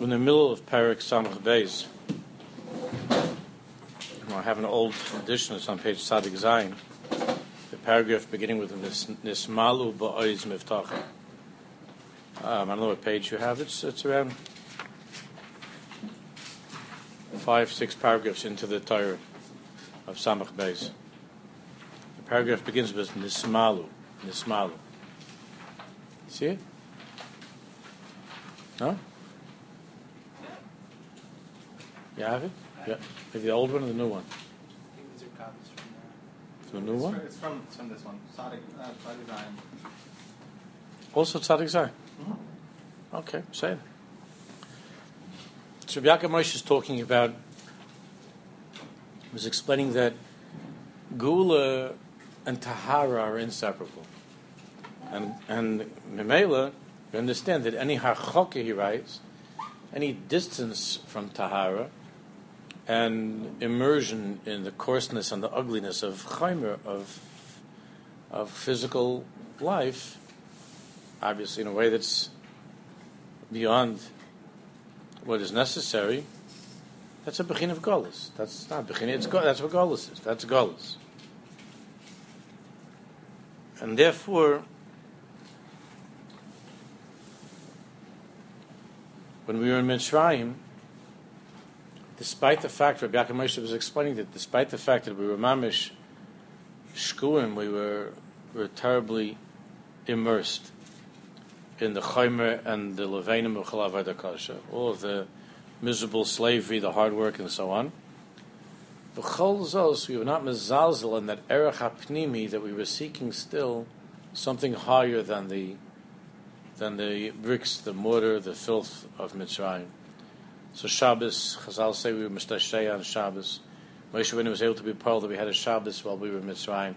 In the middle of Parak Samach Beis. I have an old edition, it's on page Sadik Zayin. The paragraph beginning with Nismalu Ba'oiz Miftach. Um, I don't know what page you have. It's it's around five, six paragraphs into the Torah of Samach Beis. Paragraph begins with Nismalu. Nismalu. See it? No? You have it? Yeah. Maybe the old one or the new one? I think these are copies from The new it's one? From, it's from, it's from this one. Sadiq, uh, Sadiq Zion. Also Tzadik Zay. Mhm. Okay, say it. So Yaakov Moshe is talking about, was explaining that Gula and Tahara are inseparable. And, and Memela, you understand that any harchoka, he writes, any distance from Tahara, and immersion in the coarseness and the ugliness of chaimer, of, of physical life, obviously in a way that's beyond what is necessary, that's a bechin of Golis. That's not bechin, it's that's what Golis is. That's Golis. And therefore, when we were in Mitzrayim, despite the fact, Rabbi Yaakov Moshe was explaining that despite the fact that we were mamish shkuim, we were, we were terribly immersed in the chaimer and the levanim of chalav all of the miserable slavery, the hard work, and so on. B'chol zos, we were not mezalzel in that erech hapnimi that we were seeking still something higher than the than the bricks, the mortar, the filth of Mitzrayim. So Shabbos, Chazal say we were mistashtei on Shabbos. Moshe Rabbeinu was able to be pearl that we had a Shabbos while we were in Mitzrayim.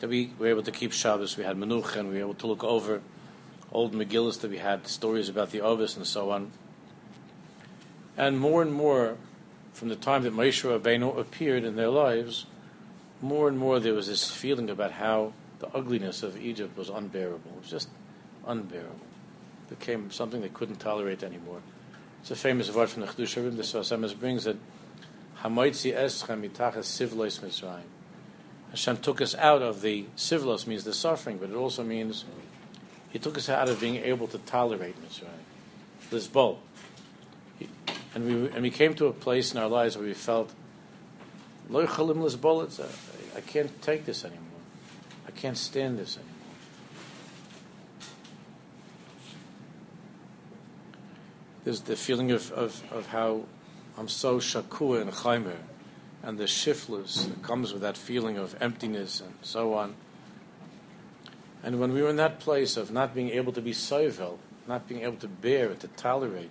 That we were able to keep Shabbos, we had Menucha, and we were able to look over old Megillas that we had, stories about the Ovis and so on. And more and more, from the time that Moshe Rabbeinu appeared in their lives, more and more there was this feeling about how the ugliness of Egypt was unbearable. It was just unbearable. It became something they couldn't tolerate anymore. It's a famous word from the Chiddushei HaRim. The Sfas Emes brings that Hamoitzi eschem mitachas sivlos Mitzrayim. Hashem took us out of the sivlos means the suffering, but it also means He took us out of being able to tolerate Mitzrayim. Lisbol. And we and we came to a place in our lives where we felt Lo uh, I can't take this anymore. I can't stand this anymore. There's the feeling of, of, of how I'm so shakua and chaimer, and the shiftless that comes with that feeling of emptiness and so on. And when we were in that place of not being able to be sovel, not being able to bear it, to tolerate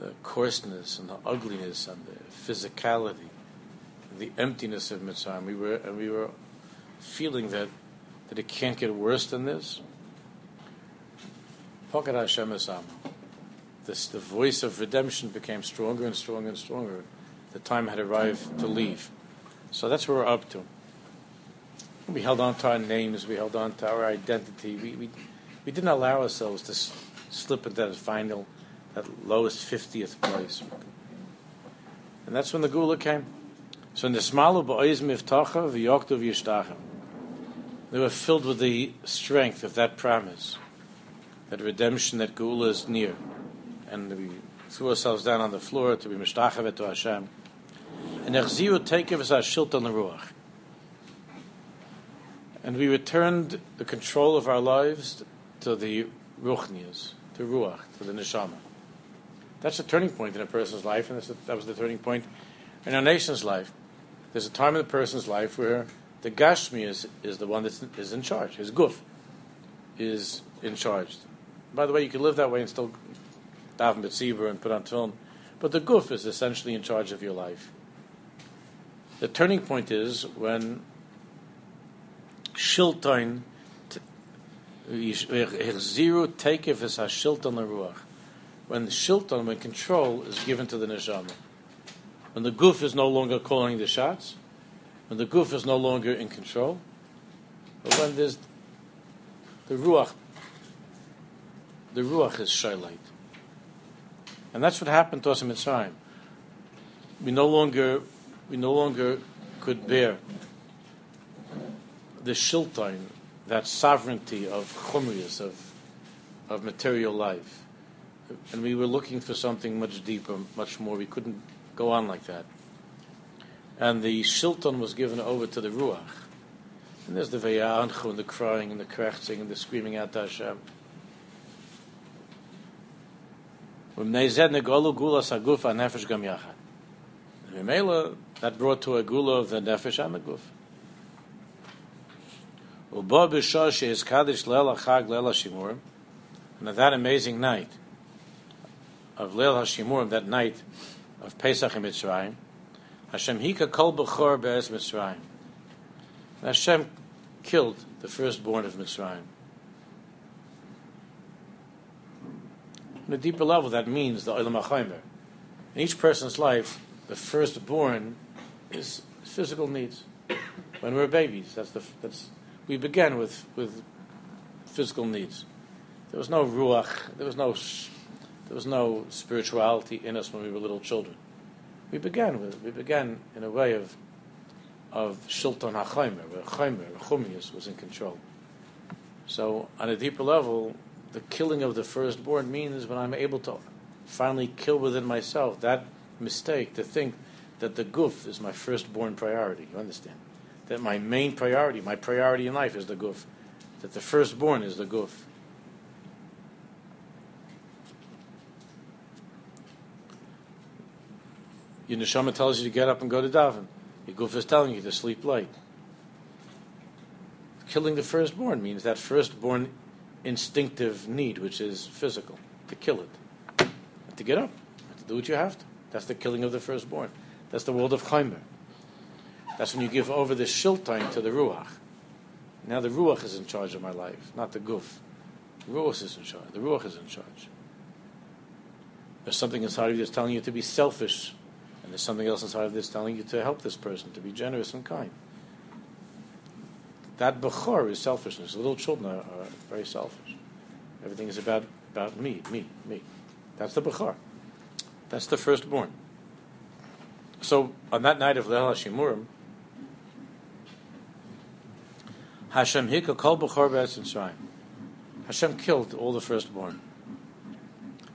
the coarseness and the ugliness and the physicality, the emptiness of Mitzrayim, we were and we were feeling that that it can't get worse than this. Pokat Hashem Esam. Um, this the voice of redemption became stronger and stronger and stronger. The time had arrived to leave. So that's what we're up to. We held on to our names. We held on to our identity. We, we, we didn't allow ourselves to s- slip into that final, that lowest 50th place. And that's when the Gula came. So in the Smalu Ba'oiz Miftacha V'yoktu V'yishtacha. They were filled with the strength of that promise, that redemption, that Gula is near. And we threw ourselves down on the floor to be Mishtachavet to Hashem. And Echziu Tekev is our Shilton Ruach. And we returned the control of our lives to the Ruchnias, to Ruach, to the Neshama. That's a turning point in a person's life, and that was the turning point in our nation's life. There's a time in a person's life where the Gashmi is, is the one that is in charge. His Guf is in charge. By the way, you can live that way and still daven b'tzibur and put on tefillin, but the Guf is essentially in charge of your life. The turning point is when Shilton zero takef is a Shilton Ruach. When the Shilton, when control is given to the Neshama. When the Guf is no longer calling the shots, when the Guf is no longer in control, But when there's the ruach, the ruach is shaylite, and that's what happened to us in Mitzrayim. We no longer, we no longer could bear the shiltain, that sovereignty of chumrius, of of material life, and we were looking for something much deeper, much more. We couldn't go on like that, and the shilton was given over to the ruach. And there's the ve'yanchu and the crying and the krechzing and the screaming out to Hashem. That brought to a gula of the nefesh and the guf. And at that amazing night of Leil Hashimurim, that night of Pesach in Mitzrayim, Hashem hika kol b'chor be'ez Mitzrayim. And Hashem killed the firstborn of Mitzrayim. On a deeper level, that means the Olam HaChaimer. In each person's life, the firstborn is physical needs. When we're babies, that's the that's we began with with physical needs. There was no ruach, there was no there was no spirituality in us when we were little children. We began with we began in a way of of Shilton HaChaimer, where Chaimer, Chumius, was in control. So, on a deeper level, the killing of the firstborn means when I'm able to finally kill within myself that mistake to think that the guf is my firstborn priority. You understand? That my main priority, my priority in life is the guf. That the firstborn is the guf. Your neshama tells you to get up and go to daven. Your guf is telling you to sleep late. Killing the firstborn means that firstborn instinctive need, which is physical, to kill it. To get up, to do what you have to. That's the killing of the firstborn. That's the world of Chaimer. That's when you give over the shiltain to the Ruach. Now the Ruach is in charge of my life, not the Guf. The Ruach is in charge. The Ruach is in charge. There's something inside of you that's telling you to be selfish and there's something else inside of this telling you to help this person, to be generous and kind. That Bechor is selfishness. Little children are, are very selfish. Everything is about, about me, me, me. That's the Bechor. That's the firstborn. So on that night of Leil Hashimurim, Hashem hika kol b'chor be'etzim Hashem killed all the firstborn.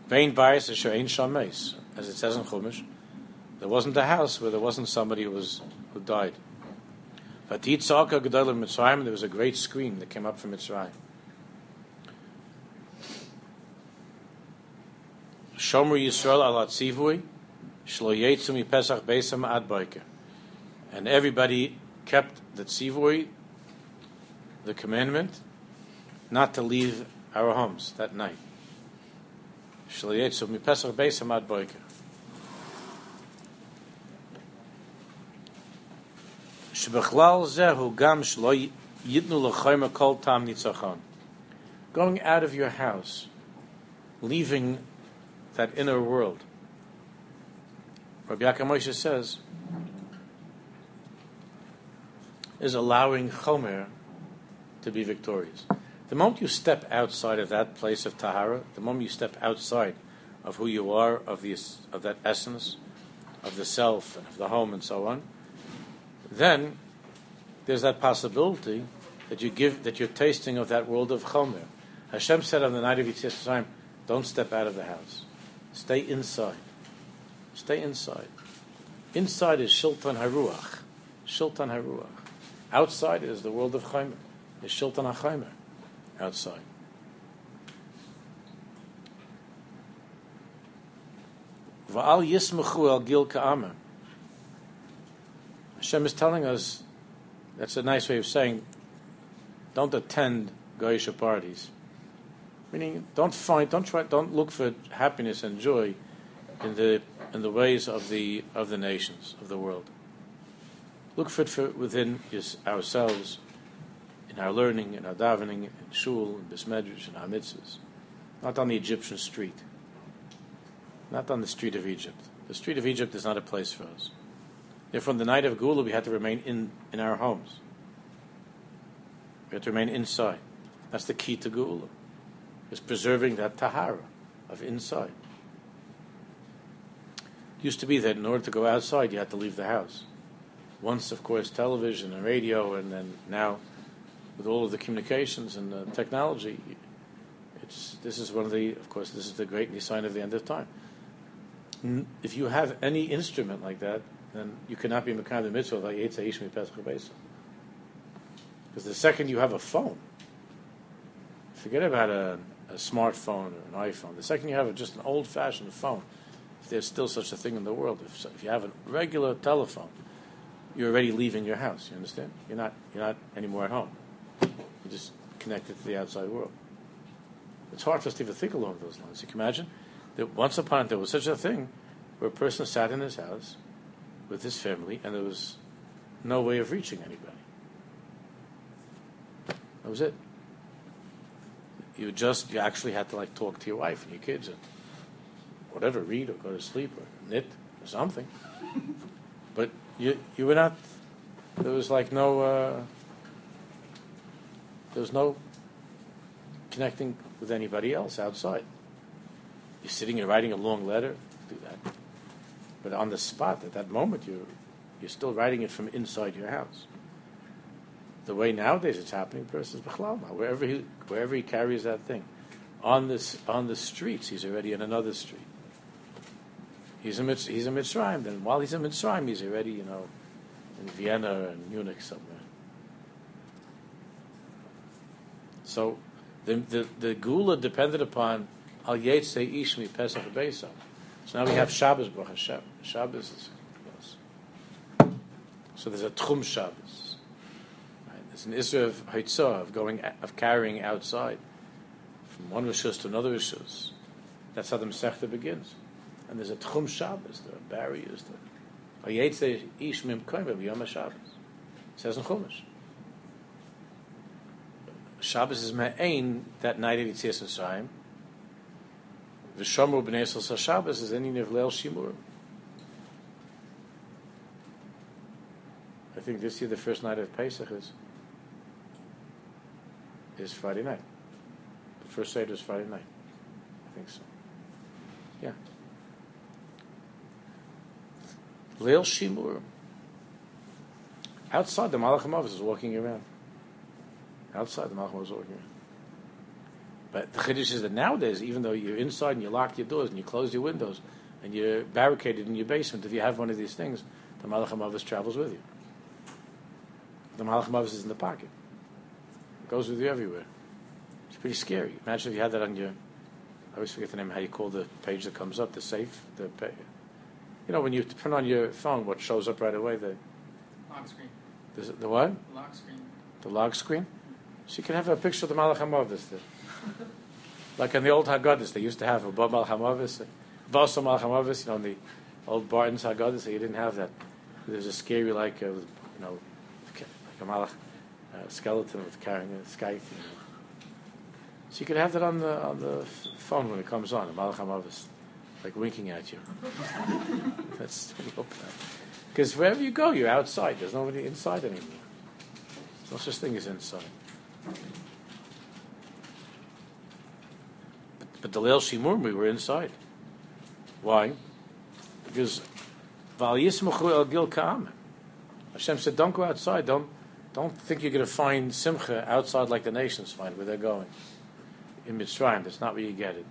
Vein bias asher ein shameis, as it says in Chumash. There wasn't a house where there wasn't somebody who was who died. Vatit of Mitzrayim, there was a great scream that came up from Mitzrayim. Shomer Yisrael al Atzivui, Shlo Pesach Beisam adbaiker, And everybody kept the tzivui, the commandment, not to leave our homes that night. Shlo Yetzu Pesach Beisam Ad. zehu gam shlo yitnu kol tam nitzachon. Going out of your house, leaving that inner world. Rabbi Yaakov Moshe says, is allowing Chomer to be victorious. The moment you step outside of that place of Tahara, the moment you step outside of who you are, of, the, of that essence, of the self, and of the home, and so on, then there's that possibility that you give that you're tasting of that world of chomer. Hashem said on the night of Yetzias time, don't step out of the house. Stay inside. Stay inside. Inside is Shiltan Haruach. Shiltan Haruach. Outside is the world of Chaimer. Is Shiltan HaChaimer. Outside. Va'al yismachu al gil. Hashem is telling us that's a nice way of saying don't attend Goyish parties. Meaning, don't find, don't try, don't look for happiness and joy in the in the ways of the of the nations of the world. Look for it for within ourselves, in our learning, in our davening, in shul, in bismedrash, in our mitzvahs, not on the Egyptian street, not on the street of Egypt. The street of Egypt is not a place for us. Therefore, on the night of Gula, we had to remain in, in our homes. We had to remain inside. That's the key to Gula, Is preserving that tahara of inside. It used to be that in order to go outside, you had to leave the house. Once, of course, television and radio, and then now with all of the communications and the technology, it's, this is one of the, of course, this is the great sign of the end of time. If you have any instrument like that, then you cannot be Mekan the mitzvah like Yitzhak Ishmi Pesach Because the second you have a phone, forget about a, a smartphone or an iPhone. The second you have a, just an old-fashioned phone, if there's still such a thing in the world, if, if you have a regular telephone, you're already leaving your house. You understand? You're not. You're not anymore at home. You're just connected to the outside world. It's hard for us to even think along those lines. You can imagine that once upon a time there was such a thing where a person sat in his house with his family and there was no way of reaching anybody. That was it. You just you actually had to like talk to your wife and your kids and whatever, read or go to sleep or knit or something. But you you were not. There was like no. Uh, there was no connecting with anybody else outside. You're sitting and writing a long letter. Do that, but on the spot at that moment, you're you're still writing it from inside your house. The way nowadays it's happening, person's b'chlal wherever he wherever he carries that thing, on this on the streets, he's already in another street. He's a he's a Mitzrayim. Then while he's a Mitzrayim, he's already you know in Vienna and Munich somewhere. So the the, the Gula depended upon Al Yetzei Ishmi Pesach Beisam. So now we have Shabbos Baruch Hashem. Shabbos is yes. So there's a Tchum Shabbos. Right? There's an Isra of Haitzah of going of carrying outside from one rishus to another rishus. That's how the Masechta begins. And there's a Tchum Shabbos, there are barriers there. Hayetze ish mim koimim yom Shabbos. It says in Chumash. Shabbos is me'ain that night of Yitzias Mitzrayim. V'shomru b'nei Yisrael Shabbos is any nevleil shimur. I think this year the first night of Pesach is is Friday night. The first Seder is Friday night. I think so. Yeah. Leil Shimur. Outside, the Malach HaMavis is walking around. Outside, the Malach HaMavis is walking around. But the Chiddush is that nowadays, even though you're inside and you lock your doors and you close your windows and you're barricaded in your basement, if you have one of these things, the Malach HaMavis travels with you. The Malach HaMavis is in the pocket. It goes with you everywhere. It's pretty scary. Imagine if you had that on your, I always forget the name, how you call the page that comes up, the safe, the you know, when you turn on your phone, what shows up right away? The log screen. The, the what? Log screen. The lock screen. So you can have a picture of the Malach Hamavis. Like in the old Haggadis, they used to have a Bob Malach Hamavis, Vasa Malach Hamavis. You know, in the old Barton's Haggadis, so you didn't have that. There's a scary, like, uh, you know, like a Malach uh, skeleton with carrying a scythe. You know. So you could have that on the on the phone when it comes on, the Malach Hamavis like winking at you. That's because wherever you go, you're outside. There's nobody inside anymore. There's no such thing as inside. But, the Leil Shimur, we were inside. Why? Because. Hashem said, don't go outside. Don't, don't think you're going to find Simcha outside like the nations find where they're going. In Mitzrayim, that's not where you get it.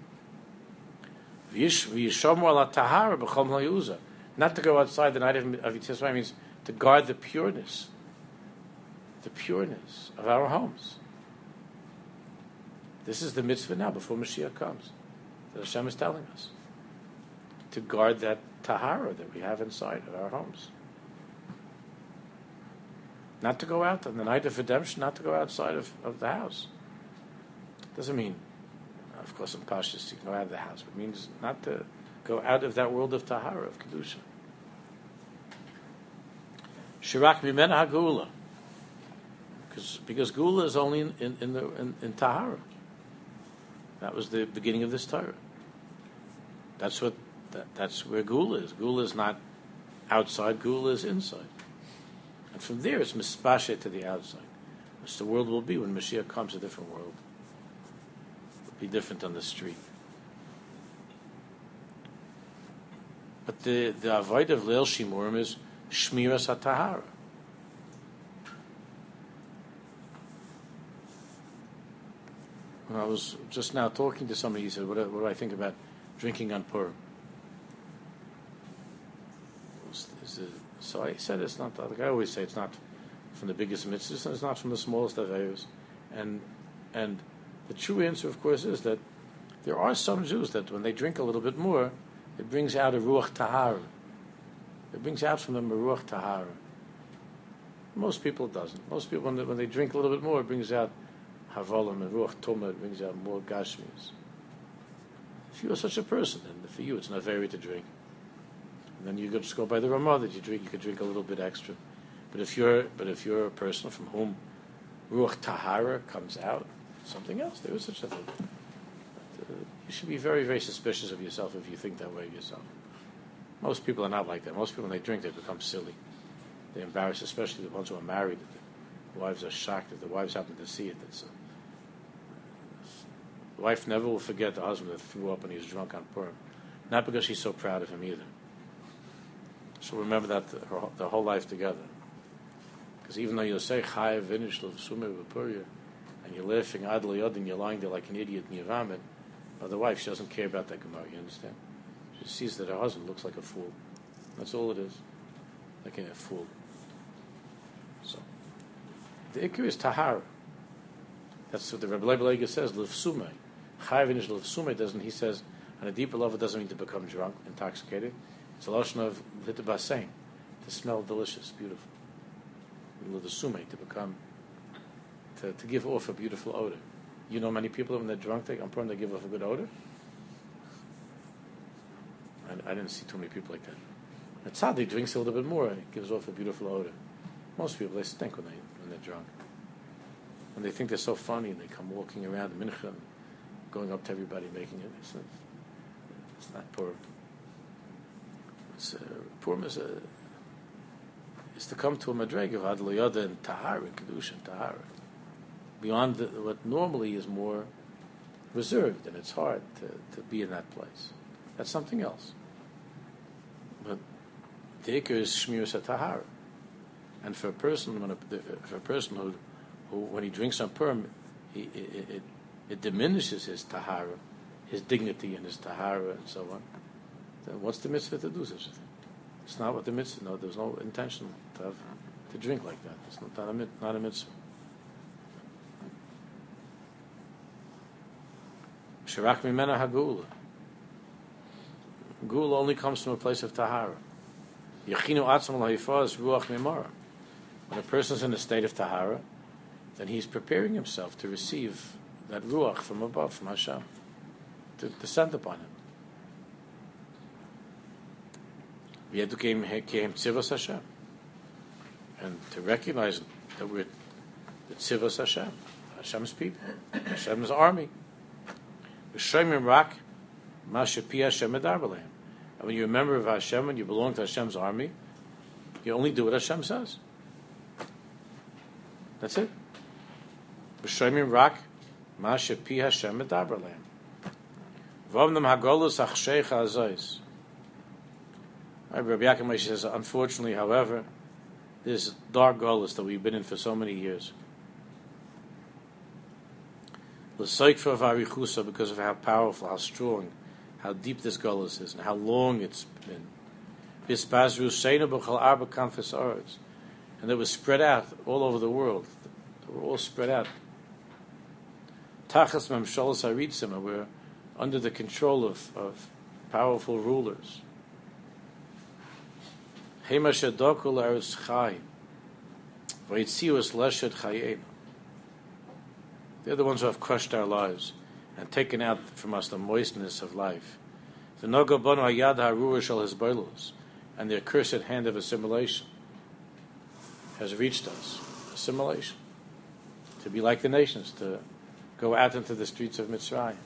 Not to go outside the night of, of Yitzhak means to guard the pureness, the pureness of our homes. This is the mitzvah now before Mashiach comes that Hashem is telling us to guard that tahara that we have inside of our homes. Not to go out on the night of redemption, not to go outside of, of the house. Doesn't mean of course, I'm cautious to go out of the house. It means not to go out of that world of tahara, of kedusha. Shirak mimena hagula, because because gula is only in, in, in the in, in, tahara. That was the beginning of this Torah. That's what that, that's where gula is. Gula is not outside. Gula is inside, and from there it's mispashe to the outside. which the world will be when Mashiach comes, a different world. It'll be different on the street. But the, the avoid of Leil Shimurim is Shmiras HaTahara. When I was just now talking to somebody, he said, What, what do I think about drinking on Purim? So I said, It's not, like I always say, it's not from the biggest mitzvahs, and it's not from the smallest of areas. And, and the true answer, of course, is that there are some Jews that when they drink a little bit more, it brings out a ruach tahara. It brings out from them a ruach tahara. Most people it doesn't. Most people, when they, when they drink a little bit more, it brings out havalim and ruach tuma. It brings out more gashmis. If you are such a person, then for you it's not very to drink. And then you could just go by the Ramah that you drink. You could drink a little bit extra. But if you're, but if you're a person from whom ruach tahara comes out, something else. There is such a thing. But, uh, you should be very, very suspicious of yourself if you think that way of yourself. Most people are not like that. Most people, when they drink, they become silly. They embarrass, especially the ones who are married. The wives are shocked if the wives happen to see it. It's, uh, wife never will forget the husband that threw up when he was drunk on Purim. Not because she's so proud of him either. She'll remember that the, her, the whole life together. Because even though you'll say Chayav Vinish V'Puria, and you're laughing idly and you're lying there like an idiot in your vomit, but the wife, she doesn't care about that Gemara, you understand? She sees that her husband looks like a fool. That's all it is. Like a fool. So, the Ikir is Tahara. That's what the Rebbe Lebelega says, Chayav Vinish Livsume doesn't, he says, on a deeper level, it doesn't mean to become drunk, intoxicated. It's a lotion of Litabasein, to smell delicious, beautiful. Livsume, to become to, to give off a beautiful odor. You know many people when they're drunk, they, I'm prone they give off a good odor. I, I didn't see too many people like that. A tzaddik drinks a little bit more, and it gives off a beautiful odor. Most people, they stink when, they, when they're drunk. When they think they're so funny, and they come walking around the mincha, going up to everybody, making it. It's not, it's not poor. It's, uh, Purim is, a, is to come to a madrega of adloyada and tahara, kedusha and tahara beyond the, what normally is more reserved, and it's hard to, to be in that place. That's something else. But the ikar is shmir tahara, and for a person, when a, for a person who, who when he drinks on Purim, he, it, it, it diminishes his tahara, his dignity and his tahara and so on. Then what's the mitzvah to do such a thing? It's not what the mitzvah. No, there's no intention to have to drink like that. It's not, not a, not a mitzvah. Shirak mimena hagula. Gula only comes from a place of tahara. Yachinu atzam lahifaz ruach mimara. When a person is in a state of tahara, then he's preparing himself to receive that ruach from above, from Hashem, to descend upon him. V'yedukim hekem tzivas Hashem. And to recognize that we're the tzivas Hashem, Hashem's people, Hashem's army. V'shoymim rak mashapi Hashem edarbalem. And when you're a member of Hashem and you belong to Hashem's army, you only do what Hashem says. That's it. V'shoymim rak mashapi Hashem edarbalem. V'omnam hagolus achsheich azois. Rabbi Yaakov Moshe says, unfortunately, however, this dark golus that we've been in for so many years, the L'soikfa of Arichusa because of how powerful, how strong, how deep this golus is, and how long it's been. And it was spread out all over the world. They were all spread out. Tachas Memshalas Aritzim, and we're under the control of, of powerful rulers. Hema Shadokul Arus Chai. Vaitzius Leshet Chayim. They're the ones who have crushed our lives and taken out from us the moistness of life. The Nogabanu Hayad Harura Shal Hisbolelus and the accursed hand of assimilation has reached us. Assimilation. To be like the nations, to go out into the streets of Mitzrayim.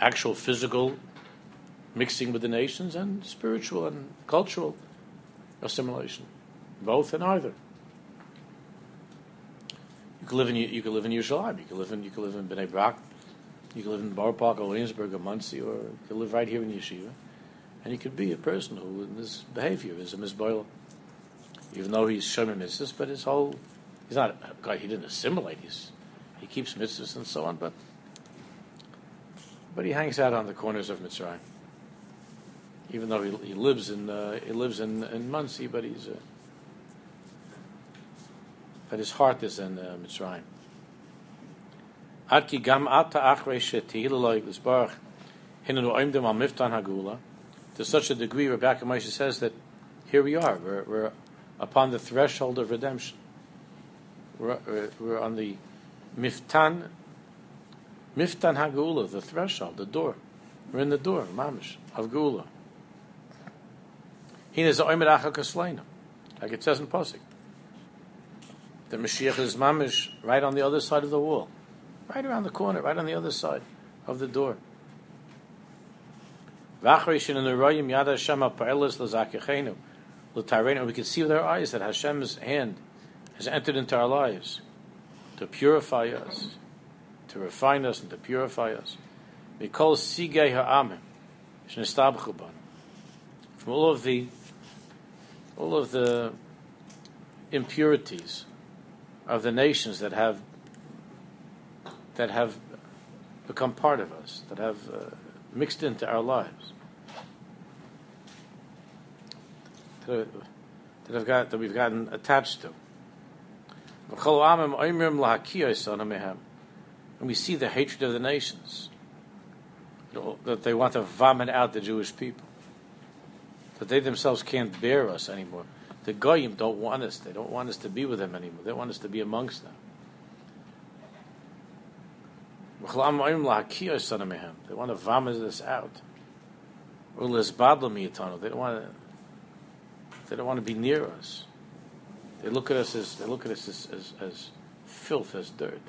Actual physical mixing with the nations and spiritual and cultural assimilation. Both and either. You can live in you can live in Yerushalayim. You can live in you can live in Bnei Brak. You can live in Borough Park or Williamsburg or Monsey, or you can live right here in Yeshiva, and you could be a person who in this behavior is a misboil, even though he's showing mitzvahs, but his whole he's not God. He didn't assimilate. He's he keeps mitzvahs and so on, but but he hangs out on the corners of Mitzrayim. Even though he, he lives in uh, he lives in in Monsey, but he's uh, but his heart is in uh, Mitzrayim. Ad ki gam ata achrei al miftan hagula. To such a degree, Reb Yaakov Moshe says that here we are. We're, we're upon the threshold of redemption. We're, we're, we're on the miftan, miftan hagula, the threshold, the door. We're in the door, mamish, of gula. He is oimed acha like it says in Pasuk. The Mashiach is mamish right on the other side of the wall, right around the corner, right on the other side of the door. V'achrishin in the royim yad Hashem ha'parelis l'zakechenu l'tarenu. We can see with our eyes that Hashem's hand has entered into our lives to purify us, to refine us, and to purify us. Mikol sigei ha'amim shnestabchu From all of the all of the impurities of the nations that have that have become part of us, that have uh, mixed into our lives, that, that have got that we've gotten attached to. And we see the hatred of the nations, that they want to vomit out the Jewish people, that they themselves can't bear us anymore. The Goyim don't want us. They don't want us to be with them anymore. They want us to be amongst them. They want to vomit us out. They don't want to. They don't want to be near us. They look at us as they look at us as, as, as filth, as dirt,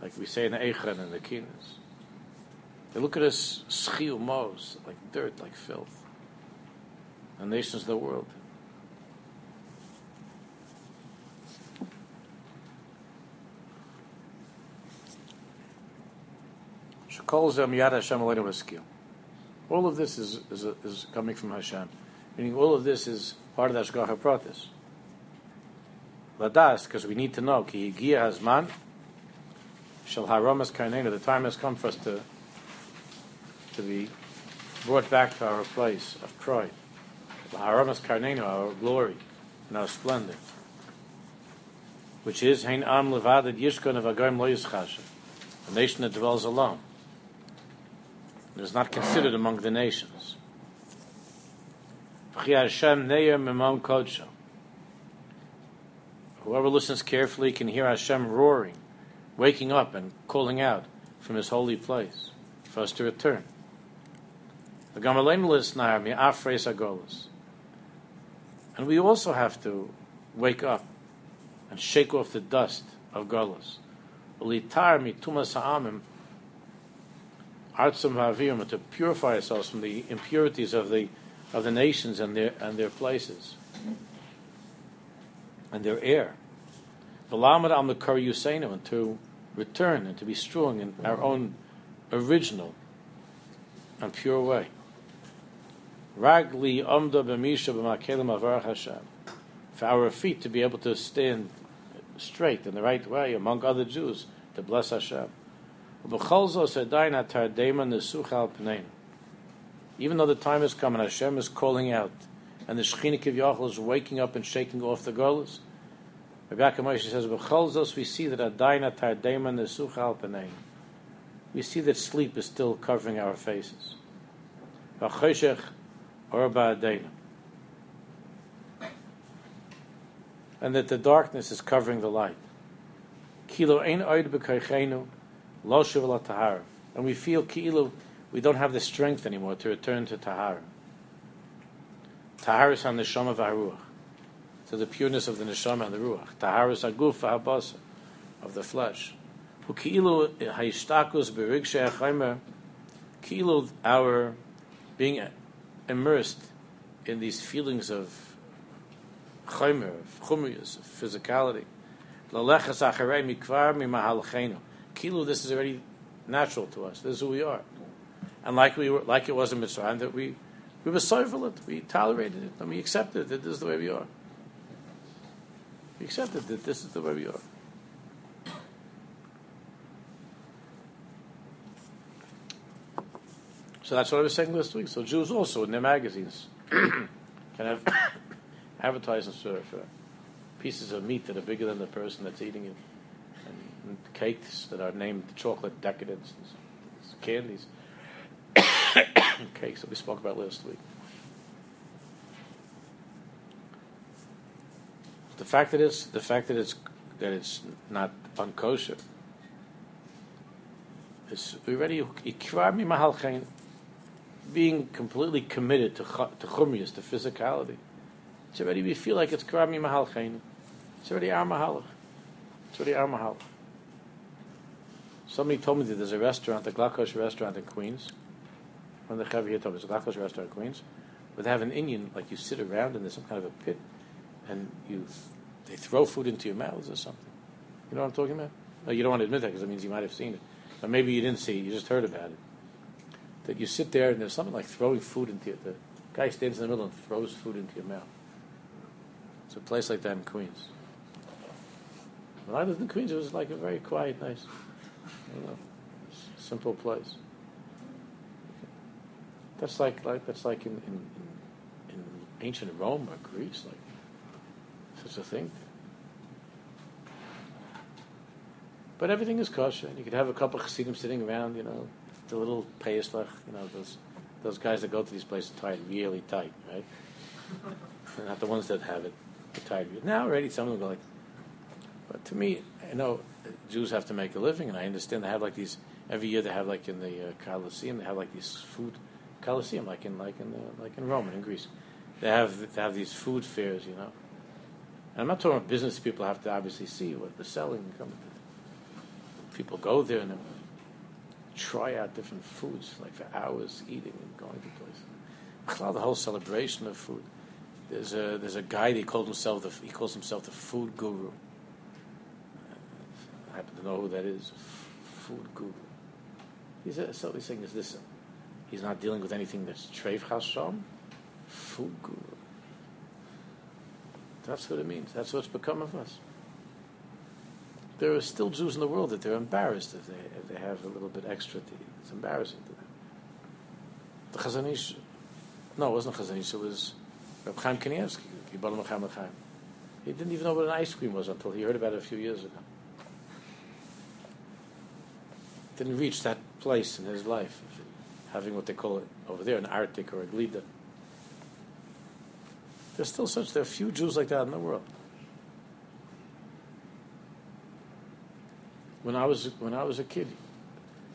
like we say in the Eichran and the Kinas. They look at us like dirt, like filth. The nations of the world. All of this is, is, is coming from Hashem. Meaning all of this is part of the Ashgacha Pratis. Ladas, because we need to know, Ki Higia Hazman, Shal the time has come for us to, to be brought back to our place of pride. Haramas Karnena, our glory and our splendor. Which is Hein Am Levadad Yishkon of Agam Lo Yischasha, a nation that dwells alone. It is not considered among the nations. Whoever listens carefully can hear Hashem roaring, waking up and calling out from his holy place for us to return. And we also have to wake up and shake off the dust of Golas to purify ourselves from the impurities of the of the nations and their and their places and their air. V'lamad al makar yusenu and to return and to be strong in our own original and pure way. Ragli b'misha b'makelim avar Hashem. For our feet to be able to stand straight in the right way among other Jews to bless Hashem. Even though the time has come and Hashem is calling out, and the Shekhinah Kivyachal is waking up and shaking off the golas, Rebbe Moshe says, "B'cholzos we see that Adayna Tardema Nesuchal Pnein. We see that sleep is still covering our faces. Orba Adayna. And that the darkness is covering the light. Kilo ein oid b'kaychenu Lo tahara. And we feel ki'ilu, we don't have the strength anymore to return to tahara. Tahara is on the shama v'haruach. to the pureness of the neshama and the ruach, taharas aguf habasa, of the flesh. Ukilu hayishtakus berigshe achaymer, kilu our being immersed in these feelings of chaymer, of chumrius, of physicality. Kilu, this is already natural to us. This is who we are. And like we were, like it was in Mitzrayim, that we we were it, we tolerated it, and we accepted that this is the way we are. We accepted that this is the way we are. So that's what I was saying last week. So Jews also in their magazines can have advertisements for, for pieces of meat that are bigger than the person that's eating it, and, and cakes that are named chocolate decadence, and candies, cakes that we spoke about last week. The fact that it's the fact that it's that it's not unkosher. It's already being completely committed to to chumrius, to physicality. It's already we feel like it's karami mahal It's already our mahal. It's already our mahal. Somebody told me that there's a restaurant, the Glakosh restaurant in Queens. One of the Chavi here told me a Glakosh restaurant in Queens. But they have an Indian, like you sit around and there's some kind of a pit, and you they throw food into your mouths or something. You know what I'm talking about? No, you don't want to admit that because it means you might have seen it. but maybe you didn't see it, you just heard about it. That you sit there and there's something like throwing food into your, the guy stands in the middle and throws food into your mouth. It's a place like that in Queens. When I lived in Queens, it was like a very quiet, nice, you know, simple place. That's like, like that's like in, in, in ancient Rome or Greece, like such a thing. But everything is kosher. You could have a couple of chassidim sitting around, you know, the little payslach, you know, those those guys that go to these places tied really tight, right? not the ones that have it tied. Now already some of them go like, but to me, I know Jews have to make a living, and I understand they have like these every year. They have like in the uh, Colosseum, they have like these food Colosseum, like in like in the, like in Rome and in Greece. They have they have these food fairs, you know. And I'm not talking about business people have to obviously see what they're selling. People go there and try out different foods, like for hours eating and going to places. The whole celebration of food. There's a there's a guy he calls himself the he calls himself the food guru. Uh, I happen to know who that is. Food guru. He's a, so he's saying is this. He's not dealing with anything that's treif hasham. Food guru. That's what it means. That's what's become of us. There are still Jews in the world that they're embarrassed if they if they have a little bit extra to eat. It's embarrassing to them. The Chazon Ish, no, it wasn't Chazon Ish, it was Reb Chaim Kanievsky, He didn't even know what an ice cream was until he heard about it a few years ago. Didn't reach that place in his life, having what they call it over there, an Artik or a glida. There's still such, there are few Jews like that in the world. When I was, when I was a kid,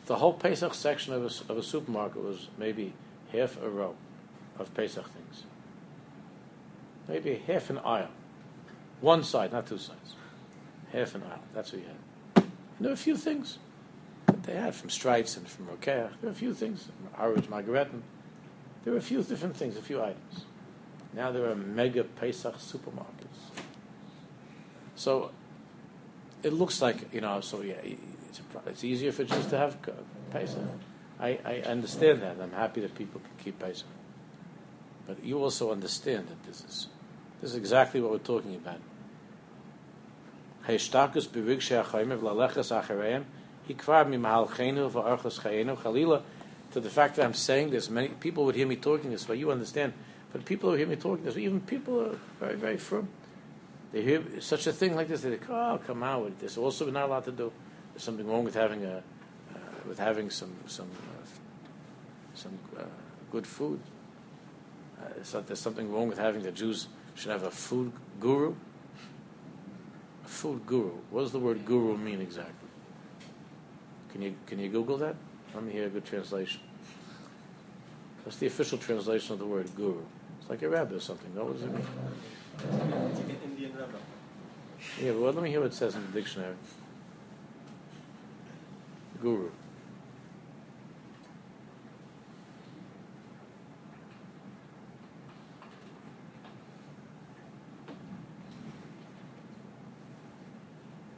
the whole Pesach section of a, of a supermarket was maybe half a row of Pesach things. Maybe half an aisle. One side, not two sides. Half an aisle. That's what you had. And there were a few things that they had from Streit's and from Rokeach. There were a few things. Horowitz, Margareten. There were a few different things, a few items. Now there are mega Pesach supermarkets. So it looks like, you know, so yeah, it's, it's easier for Jews to have Pesach. I, I understand that. I'm happy that people can keep Pesach. But you also understand that this is this is exactly what we're talking about. To the fact that I'm saying this, many people would hear me talking this way. You understand but people who hear me talking this, even people are very, very firm. They hear such a thing like this, they think, "Oh, come on with this." Also, we're not allowed to do. There's something wrong with having a, uh, with having some some uh, some uh, good food. Uh, there's something wrong with having the Jews should have a food guru. A food guru. What does the word guru mean exactly? Can you can you Google that? Let me hear a good translation. That's the official translation of the word guru It's like a rabbi or something. What does it mean? It's like an Indian rebbe. Yeah, well, let me hear what it says in the dictionary. Guru.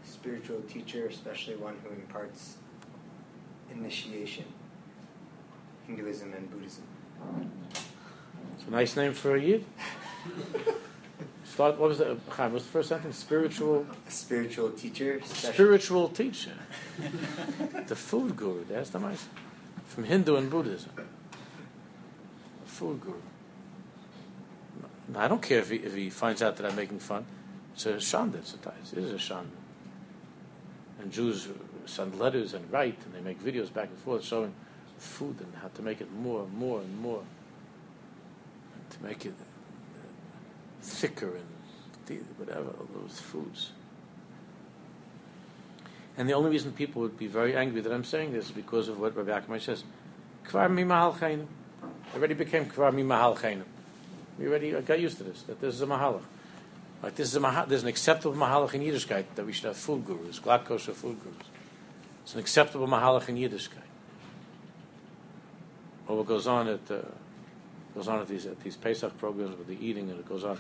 spiritual teacher, especially one who imparts initiation, Hinduism and Buddhism. It's a nice name for a yid. Start. What was the Chaim, What's the first sentence? Spiritual. Spiritual teacher, special, Spiritual teacher. the food guru. That's the nice. From Hindu and Buddhism. A food guru. I don't care if he, if he finds out that I'm making fun. It's a shanda. It's a, it is a shanda. And Jews send letters and write, and they make videos back and forth showing food and how to make it more and more and more. To make it thicker and whatever, all those foods. And the only reason people would be very angry that I'm saying this is because of what Rabbi Akamai says. Kvar mi mahal chayim. I already became kvar mi mahal chayim. We already got used to this, that this is a mahalach. Like this is a mahal, there's an acceptable mahalach in Yiddishkeit that we should have food gurus, glatt kosher food gurus. It's an acceptable mahalach in Yiddishkeit. Or what goes on at uh, goes on at these at these Pesach programs with the eating, and it goes on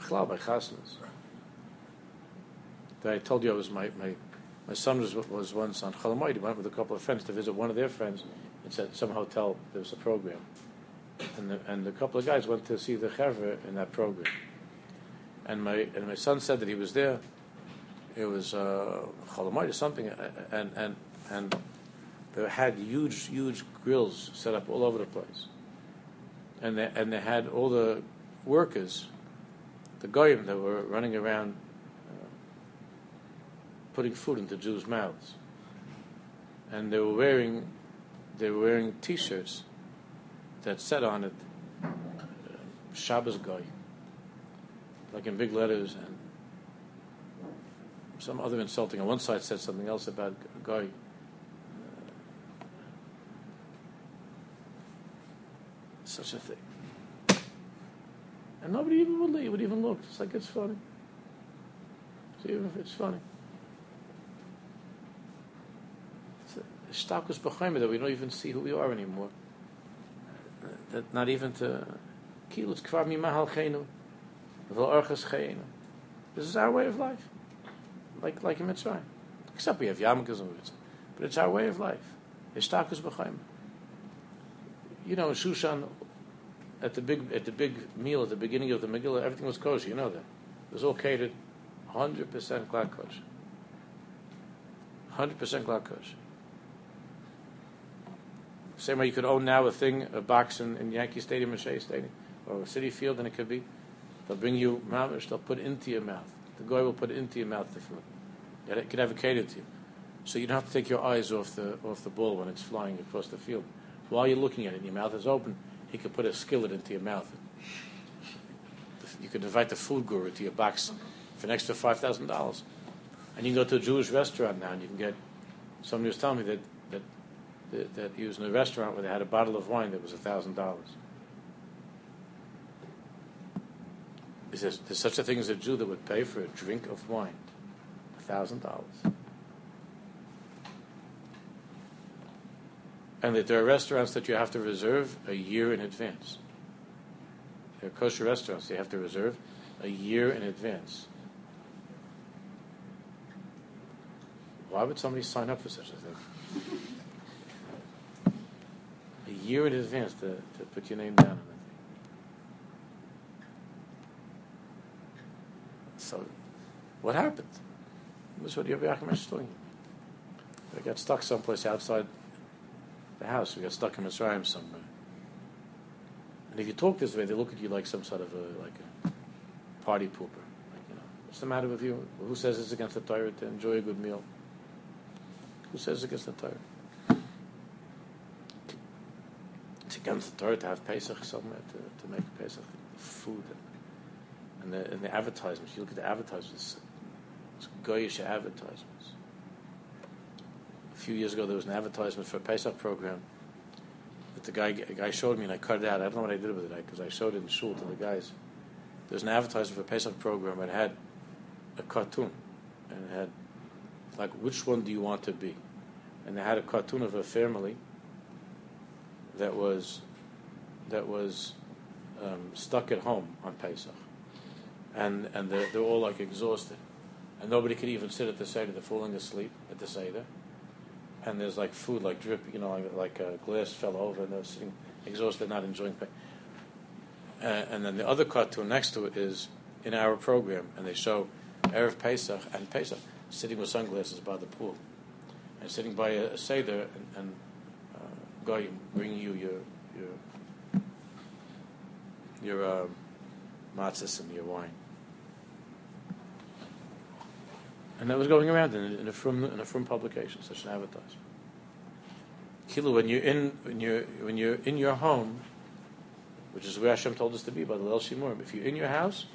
B'chlal by I told you I was my my, my son was was once on Chalamoid. He went with a couple of friends to visit one of their friends. It's at some hotel. There was a program, and the, and a couple of guys went to see the chevra in that program. And my and my son said that he was there. It was uh, or something, and and and they had huge huge grills set up all over the place, and they and they had all the workers, the goyim that were running around uh, putting food into Jews' mouths, and they were wearing they were wearing T-shirts that said on it uh, Shabbos Goy, like in big letters, and some other insulting. On one side said something else about Goy. Such a thing. And nobody even would, would even look. It's like it's funny. So even if it's funny. It's a stakus b'chaimer that we don't even see who we are anymore. Uh, That not even to kilos kvar mi mahal chenu, v'lo orchas chayenu. This is our way of life, like like in Mitzrayim. Except we have yarmulkes and mitzvah, but it's our way of life. It's stakus b'chaimer. You know, in Shushan, at the big at the big meal at the beginning of the Megillah, everything was kosher. You know that it was all catered, hundred percent glatt kosher, hundred percent glatt kosher. Same way you could own now a thing, a box in, in Yankee Stadium and Shea Stadium, or a Citi Field, and it could be. They'll bring you mamish. They'll put it into your mouth. The guy will put it into your mouth. The food. It could have it catered to you, so you don't have to take your eyes off the off the ball when it's flying across the field. While you're looking at it, and your mouth is open. He could put a skillet into your mouth. You could invite the food guru to your box for an extra five thousand dollars, and you can go to a Jewish restaurant now, and you can get. Somebody was telling me that that that, he was in a restaurant where they had a bottle of wine that was thousand dollars. He says there's such a thing as a Jew that would pay for a drink of wine, thousand dollars. And that there are restaurants that you have to reserve a year in advance. There are kosher restaurants you have to reserve a year in advance. Why would somebody sign up for such a thing? A year in advance to, to put your name down on it. So, what happened? This is what Achim is doing. They got stuck someplace outside the house. We got stuck in Mitzrayim somewhere. And if you talk this way, they look at you like some sort of a like a party pooper. Like, you know, what's the matter with you? Who says it's against the Torah to enjoy a good meal? Who says it's against the Torah? It's against the Torah to have Pesach somewhere to, to make Pesach food and, the and the advertisements. You look at the advertisements. It's goyish advertisements. A few years ago, there was an advertisement for a Pesach program that the guy a guy showed me, and I cut it out. I don't know what I did with it because I showed it in shul to the guys. there was an advertisement for a Pesach program and it had a cartoon. And it had, like, which one do you want to be? And they had a cartoon of a family that was, that was um, stuck at home on Pesach. And, and they're, they're all like exhausted. And nobody could even sit at the Seder. They're falling asleep at the Seder. And there's like food, like drip, you know, like, like a glass fell over and they're sitting exhausted, not enjoying pain. Uh, and then the other cartoon next to it is in our program, and they show Erev Pesach and Pesach sitting with sunglasses by the pool, and sitting by a, a seder, and, and uh, guy bringing you your your your um, matzahs and your wine. And that was going around in, in a from in a from publication, such an advertisement. Kilu, when you're in when you're when you're in your home, which is where Hashem told us to be by the Leil Shimurim. If you're in your house,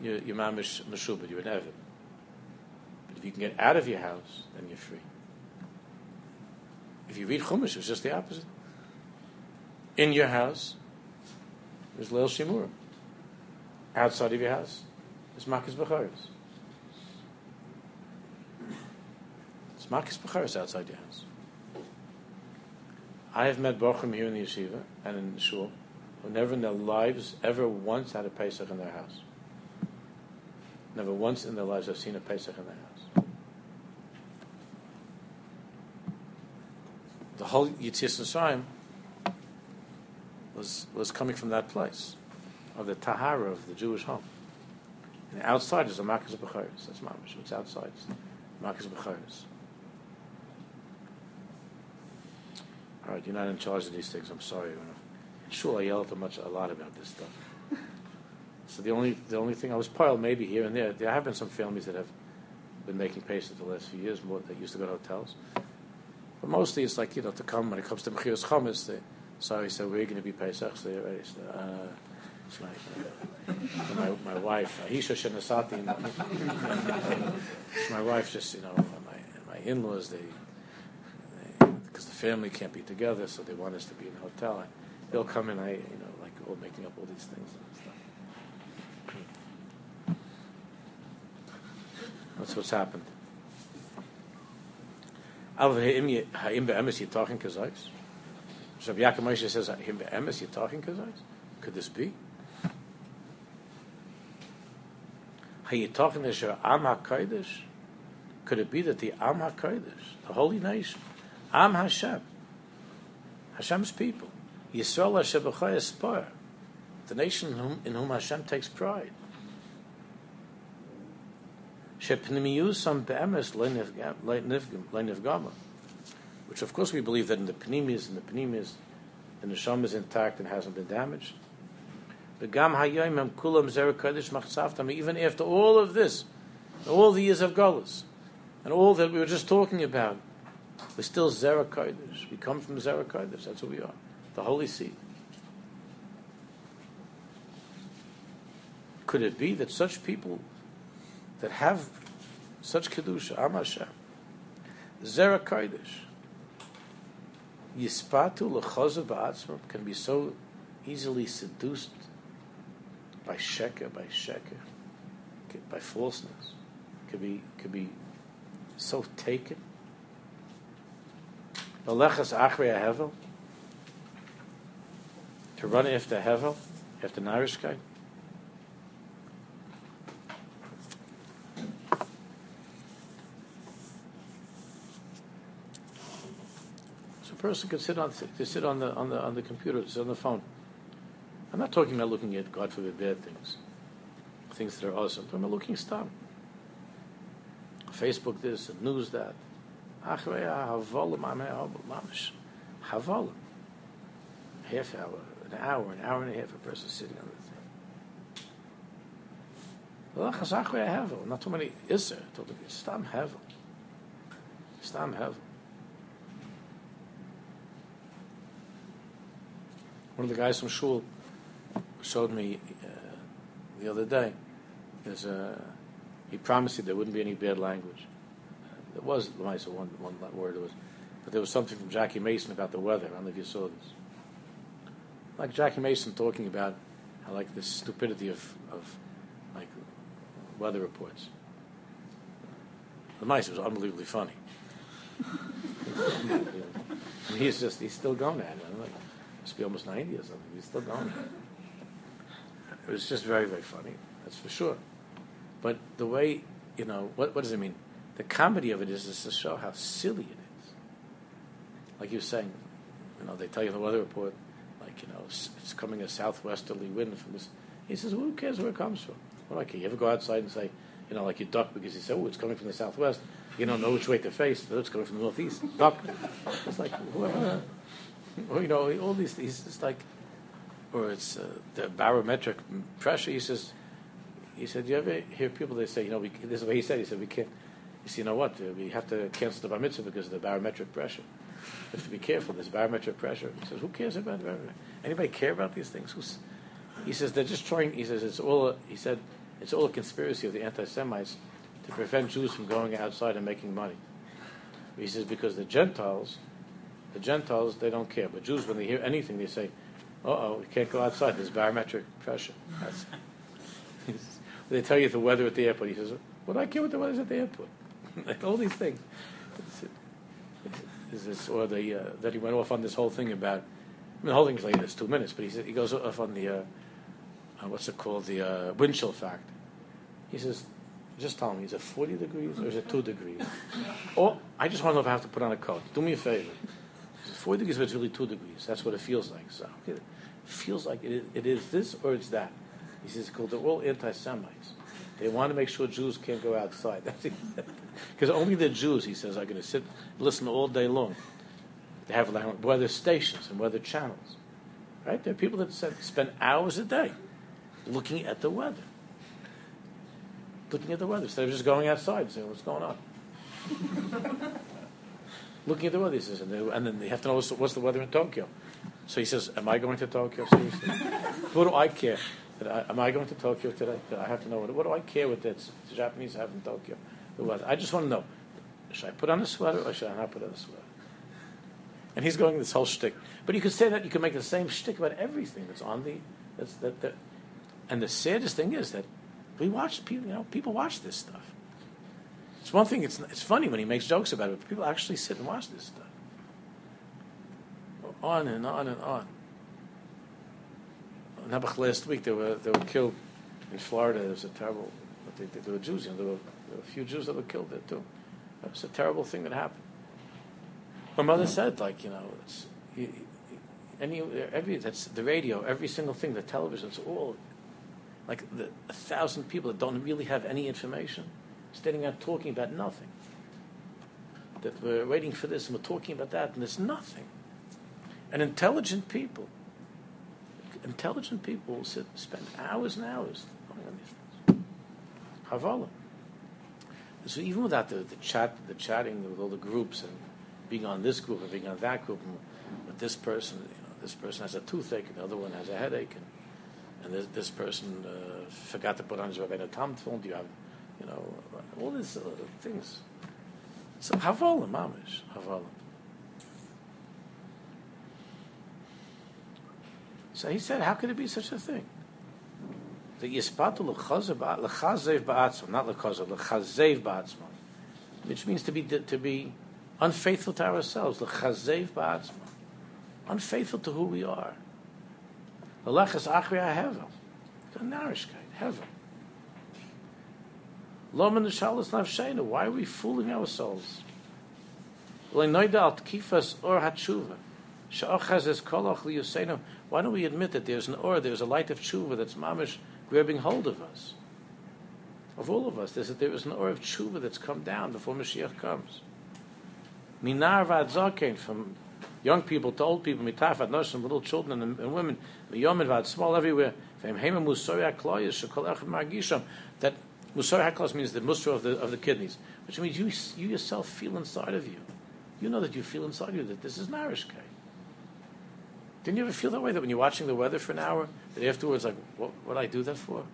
you're, you're mamish meshubed, you're an evid. But if you can get out of your house, then you're free. If you read Chumash, it's just the opposite. In your house, there's Leil Shimurim. Outside of your house, there's Makkis Becharis. It's Makkis Becharis outside your house. I have met Bochum here in the yeshiva and in the shul who never in their lives ever once had a Pesach in their house. Never once in their lives have seen a Pesach in their house. The whole Yitzias Mitzrayim was was coming from that place of the Tahara of the Jewish home. And outside is a Makkah Becharis. That's mamish. It's outside is Makkah Becharis. All right, you're not in charge of these things. I'm sorry. In shul, I yell at much a lot about this stuff. So the only the only thing I was piled maybe here and there. There have been some families that have been making patients the last few years more that used to go to hotels. But mostly it's like you know to come when it comes to mechiras chametz. They, sorry, so we're going to be Pesach. So. So, uh, it's my, my, my wife, Aisha Shenasati. my wife just, you know, my, my in-laws, they, because the family can't be together, so they want us to be in a hotel. And they'll come in, I, you know, like all making up all these things and stuff. That's what's happened. Ha'im be'emes, you're talking kazais? So Yaakov Moshe says, Ha'im be'emes, you're talking kazais? Could this be? You talking to Am HaKadosh? Could it be that the Am HaKadosh, the holy nation, Am Hashem, Hashem's people, Yisrael Hashem Spar, the nation in whom, in whom Hashem takes pride. Which of course we believe that in the pnimis, in the pnimis, the neshama is intact and hasn't been damaged. Even after all of this, all the years of Golas, and all that we were just talking about, we're still Zerah Kodesh. We come from Zerah Kodesh. That's what we are. The holy seed. Could it be that such people that have such Kedusha, Am Hashem, Zerah Kodesh, Yispatu Lechozav can be so easily seduced by sheker, by sheker, by falseness, could be could be so taken. Malechas achrei hevel to run after hevel, after narishkeit. So a person could sit on to sit on the on the on the computer, sit on the phone I'm not talking about looking at, God forbid, bad things, things that are awesome. I'm looking stop. Facebook this, and news that. Half hour, an hour, an hour and a half, a person sitting on the thing. Not too many iser. Stam hevel. Stam hevel. One of the guys from shul showed me uh, the other day. There's a, he promised me there wouldn't be any bad language. There was, nice one, one word, it was, but there was something from Jackie Mason about the weather. I don't know if you saw this. Like Jackie Mason talking about I like the stupidity of, of like weather reports. The mice was unbelievably funny. He's just he's still going at it. Must be almost ninety or something. He's still going. It was just very very funny. That's for sure. But the way you know what what does it mean? The comedy of it is is to show how silly it is. Like you were saying, you know, they tell you in the weather report, like you know, it's, coming a southwesterly wind from this. He says, well, who cares where it comes from? I care? You ever go outside and say, you know, like you duck because you say, oh, it's coming from the southwest. You don't know which way to face. Oh, it's coming from the northeast. Duck. It's like, well, or, you know, all these things. It's like, or it's uh, the barometric pressure. He says, he said, you ever hear people they say, you know, we, this is what he said. He said, we can't. Said, you know what? We have to cancel the bar mitzvah because of the barometric pressure. We have to be careful. There's barometric pressure. He says, who cares about the barometric? Anybody care about these things? Who's, he says they're just trying. He says it's all. A, he said it's all a conspiracy of the anti-Semites to prevent Jews from going outside and making money. He says because the Gentiles, the Gentiles, they don't care. But Jews, when they hear anything, they say, "Uh oh, we can't go outside. There's barometric pressure." That's, they tell you the weather at the airport. He says, "What do I care what the weather's at the airport?" like all these things. Is this or the uh, that he went off on this whole thing about? I mean, the whole thing's like this two minutes, but he said, he goes off on the uh, uh, what's it called the uh, wind chill fact. He says, just tell me, is it 40 degrees or is it 2 degrees? or I just want to know if I have to put on a coat. Do me a favor. 40 degrees, but it's really 2 degrees. That's what it feels like. So it feels like it is, it is this or it's that. He says, it's called they're all anti-Semites. They want to make sure Jews can't go outside. Because only the Jews, he says, are going to sit, listen all day long. They have weather stations and weather channels. Right? There are people that spend hours a day looking at the weather looking at the weather instead of just going outside and saying, what's going on? looking at the weather, he says, and, they, and then they have to know what's the, weather in Tokyo. So he says, am I going to Tokyo? Seriously? what do I care? I, am I going to Tokyo today? I have to know what, what do I care what the, the Japanese have in Tokyo? Weather. I just want to know, should I put on a sweater or should I not put on a sweater? And he's going this whole shtick. But you could say that, you could make the same shtick about everything that's on the, that's, that, that, and the saddest thing is that we watch people. You know, people watch this stuff. It's one thing. It's it's funny when he makes jokes about it, but people actually sit and watch this stuff. On and on and on. Nebuch last week they were they were killed in Florida. It was a terrible. They, they, there were Jews. You know, there were, there were a few Jews that were killed there too. That was a terrible thing that happened. My mother said, like you know, it's you, any every that's the radio, every single thing, the television, it's all like the, a thousand people that don't really have any information, standing out talking about nothing. That we're waiting for this and we're talking about that, and there's nothing. And intelligent people, intelligent people will sit, spend hours and hours going on these things. Havala. So even without the, the chat, the chatting with all the groups and being on this group and being on that group, and with this person, you know, this person has a toothache and the other one has a headache, and and this, this person uh, forgot to put on his Rabbeinu Tam Do you have, you know, all these uh, things. So havolim, mamish, havolim. So he said, how could it be such a thing? The yispatu lechazev ba'atzma, not lechazev, lechazev ba'atzma, which means to be to be unfaithful to ourselves, lechazev ba'atzma, unfaithful to who we are. Lelechas achri hevel. The narishkeit, hevel. Loman nishalas nafshena. Why are we fooling ourselves? Leinoidal kifas or hatshuva. Sha'achaz es kolach liyusenu. Why don't we admit that there's an or, there's a light of tshuva that's mamish grabbing hold of us? Of all of us, there's a, there is an or of tshuva that's come down before Mashiach comes. Minar vad from young people to old people, mitafat noshim, little children and, and women, miyomid vad small everywhere. That musar haklos means the musar of the of the kidneys, which means you you yourself feel inside of you. You know that you feel inside of you that this is narishke. Didn't you ever feel that way? That when you're watching the weather for an hour, that afterwards, like, what would I do that for?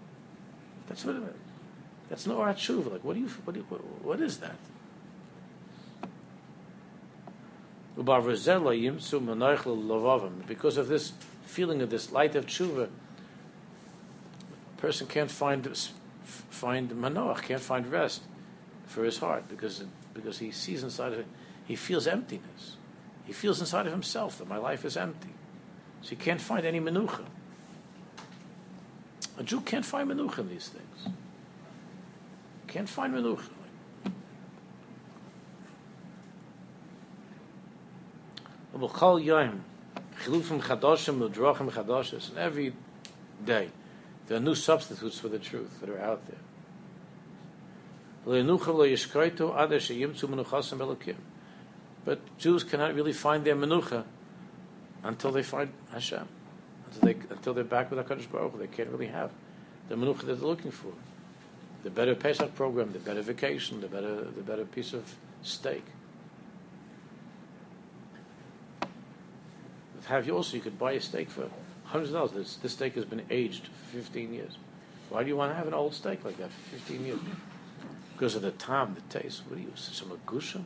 That's what. That's no orat Like, what do you? What, do you, what, what is that? Because of this feeling of this light of tshuva, a person can't find find manoach, can't find rest for his heart because because he sees inside of it, he feels emptiness. He feels inside of himself that my life is empty. So he can't find any menucha. A Jew can't find menucha in these things. Can't find menucha. V'chol yom, chilufim chadoshim, l'drochim chadoshes, and every day there are new substitutes for the truth that are out there. But Jews cannot really find their menucha until they find Hashem. Until, they, until they're back with HaKadosh Baruch they can't really have the menucha that they're looking for. The better Pesach program, the better vacation, the better, the better piece of steak. have you also, you could buy a steak for hundreds of dollars. This, this steak has been aged for 15 years. Why do you want to have an old steak like that for 15 years? Because of the time, the taste. What do you, some agushim?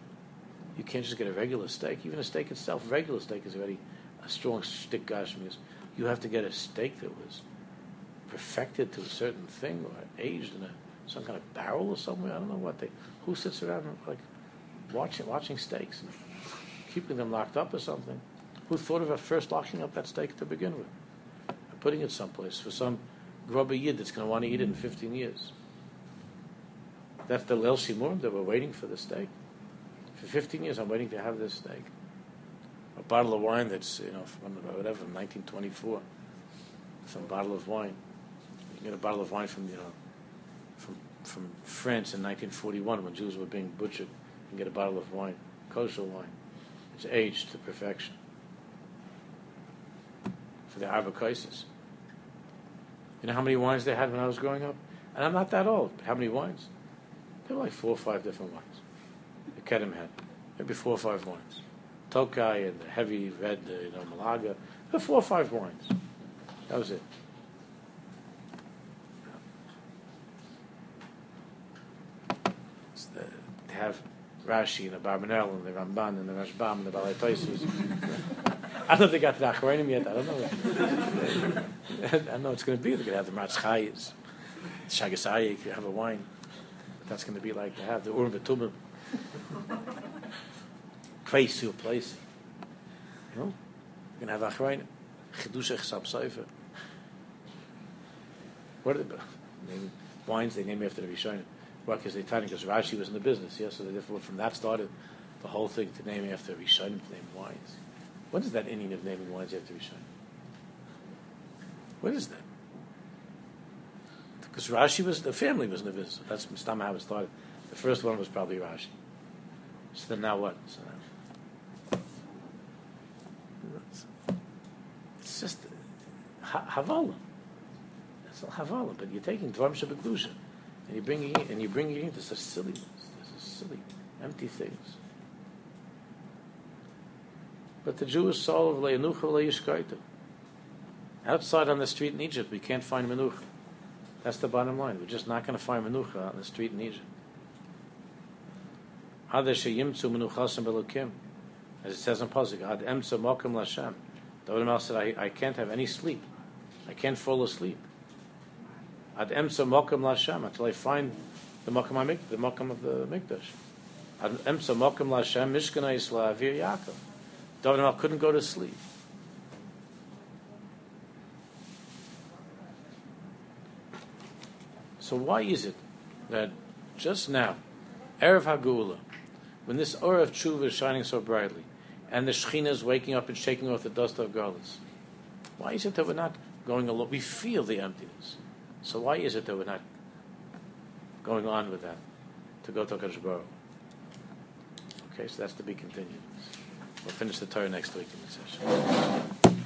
You can't just get a regular steak. Even a steak itself, regular steak is already a strong stick gashmius. You have to get a steak that was perfected to a certain thing or aged in a some kind of barrel or somewhere. I don't know what they. Who sits around like watching watching steaks and keeping them locked up or something? Who thought of first locking up that steak to begin with? And putting it someplace for some grubby yid that's going to want to eat it in 15 years. That's the Leil Shimurim that we're waiting for the steak. For 15 years, I'm waiting to have this steak. A bottle of wine that's, you know, from whatever, from 1924. Some bottle of wine. You get a bottle of wine from, you know, from, from France in 1941 when Jews were being butchered. You get a bottle of wine, kosher wine. It's aged to perfection for the Arba Kaisis. You know how many wines they had when I was growing up? And I'm not that old, but how many wines? There were like four or five different wines. The Kedem had. Maybe four or five wines. Tokai and the heavy red, uh, you know, Malaga. Four or five wines. That was it. They have Rashi and the Barbanel and the Ramban and the Rashbam and the Balai I don't know if they got the Achronim yet. I don't know. I don't know it's going to be. They're going to have the Matzchayis, Shagasai, you have a wine. That's going to be like to have the Urim V'tumim. Kreisu, place. You know? You're going to have Achronim. Chidusha Chsab Seifer. What are the name, wines they name after the Rishonim? Well, because they tell because Rashi was in the business, yes, so therefore from that started the whole thing to name after Rishonim to name wines. What is that inning of naming wines after Rishon? What is that? Because Rashi was the family was in the business. That's Mustama how it started. The first one was probably Rashi. So then now what? So now, it's just havala. That's not havala, but you're taking dvarim shabakdusha and you're bringing it and you're bringing it into such silliness, silly, empty things. But the Jewish soul of Le'anucha Le'yishkaita. Outside on the street in Egypt, we can't find Menucha. That's the bottom line. We're just not going to find Menucha on the street in Egypt. As it says in Pasuk, Ad emtza mokim l'Hashem. David Mel said, I, I can't have any sleep. I can't fall asleep. Ad emtza mokim l'Hashem, until I find the mokim, the of the Mikdash. Ad emtza mokim l'Hashem, mishkana yisla avir Yaakov. David couldn't go to sleep. So why is it that just now, Erev Hagula, when this Or of Tshuva is shining so brightly, and the Shechina is waking up and shaking off the dust of Galus, why is it that we're not going along? We feel the emptiness. So why is it that we're not going on with that to go to Kadosh Okay, so that's to be continued. We'll finish the Torah next week in the session.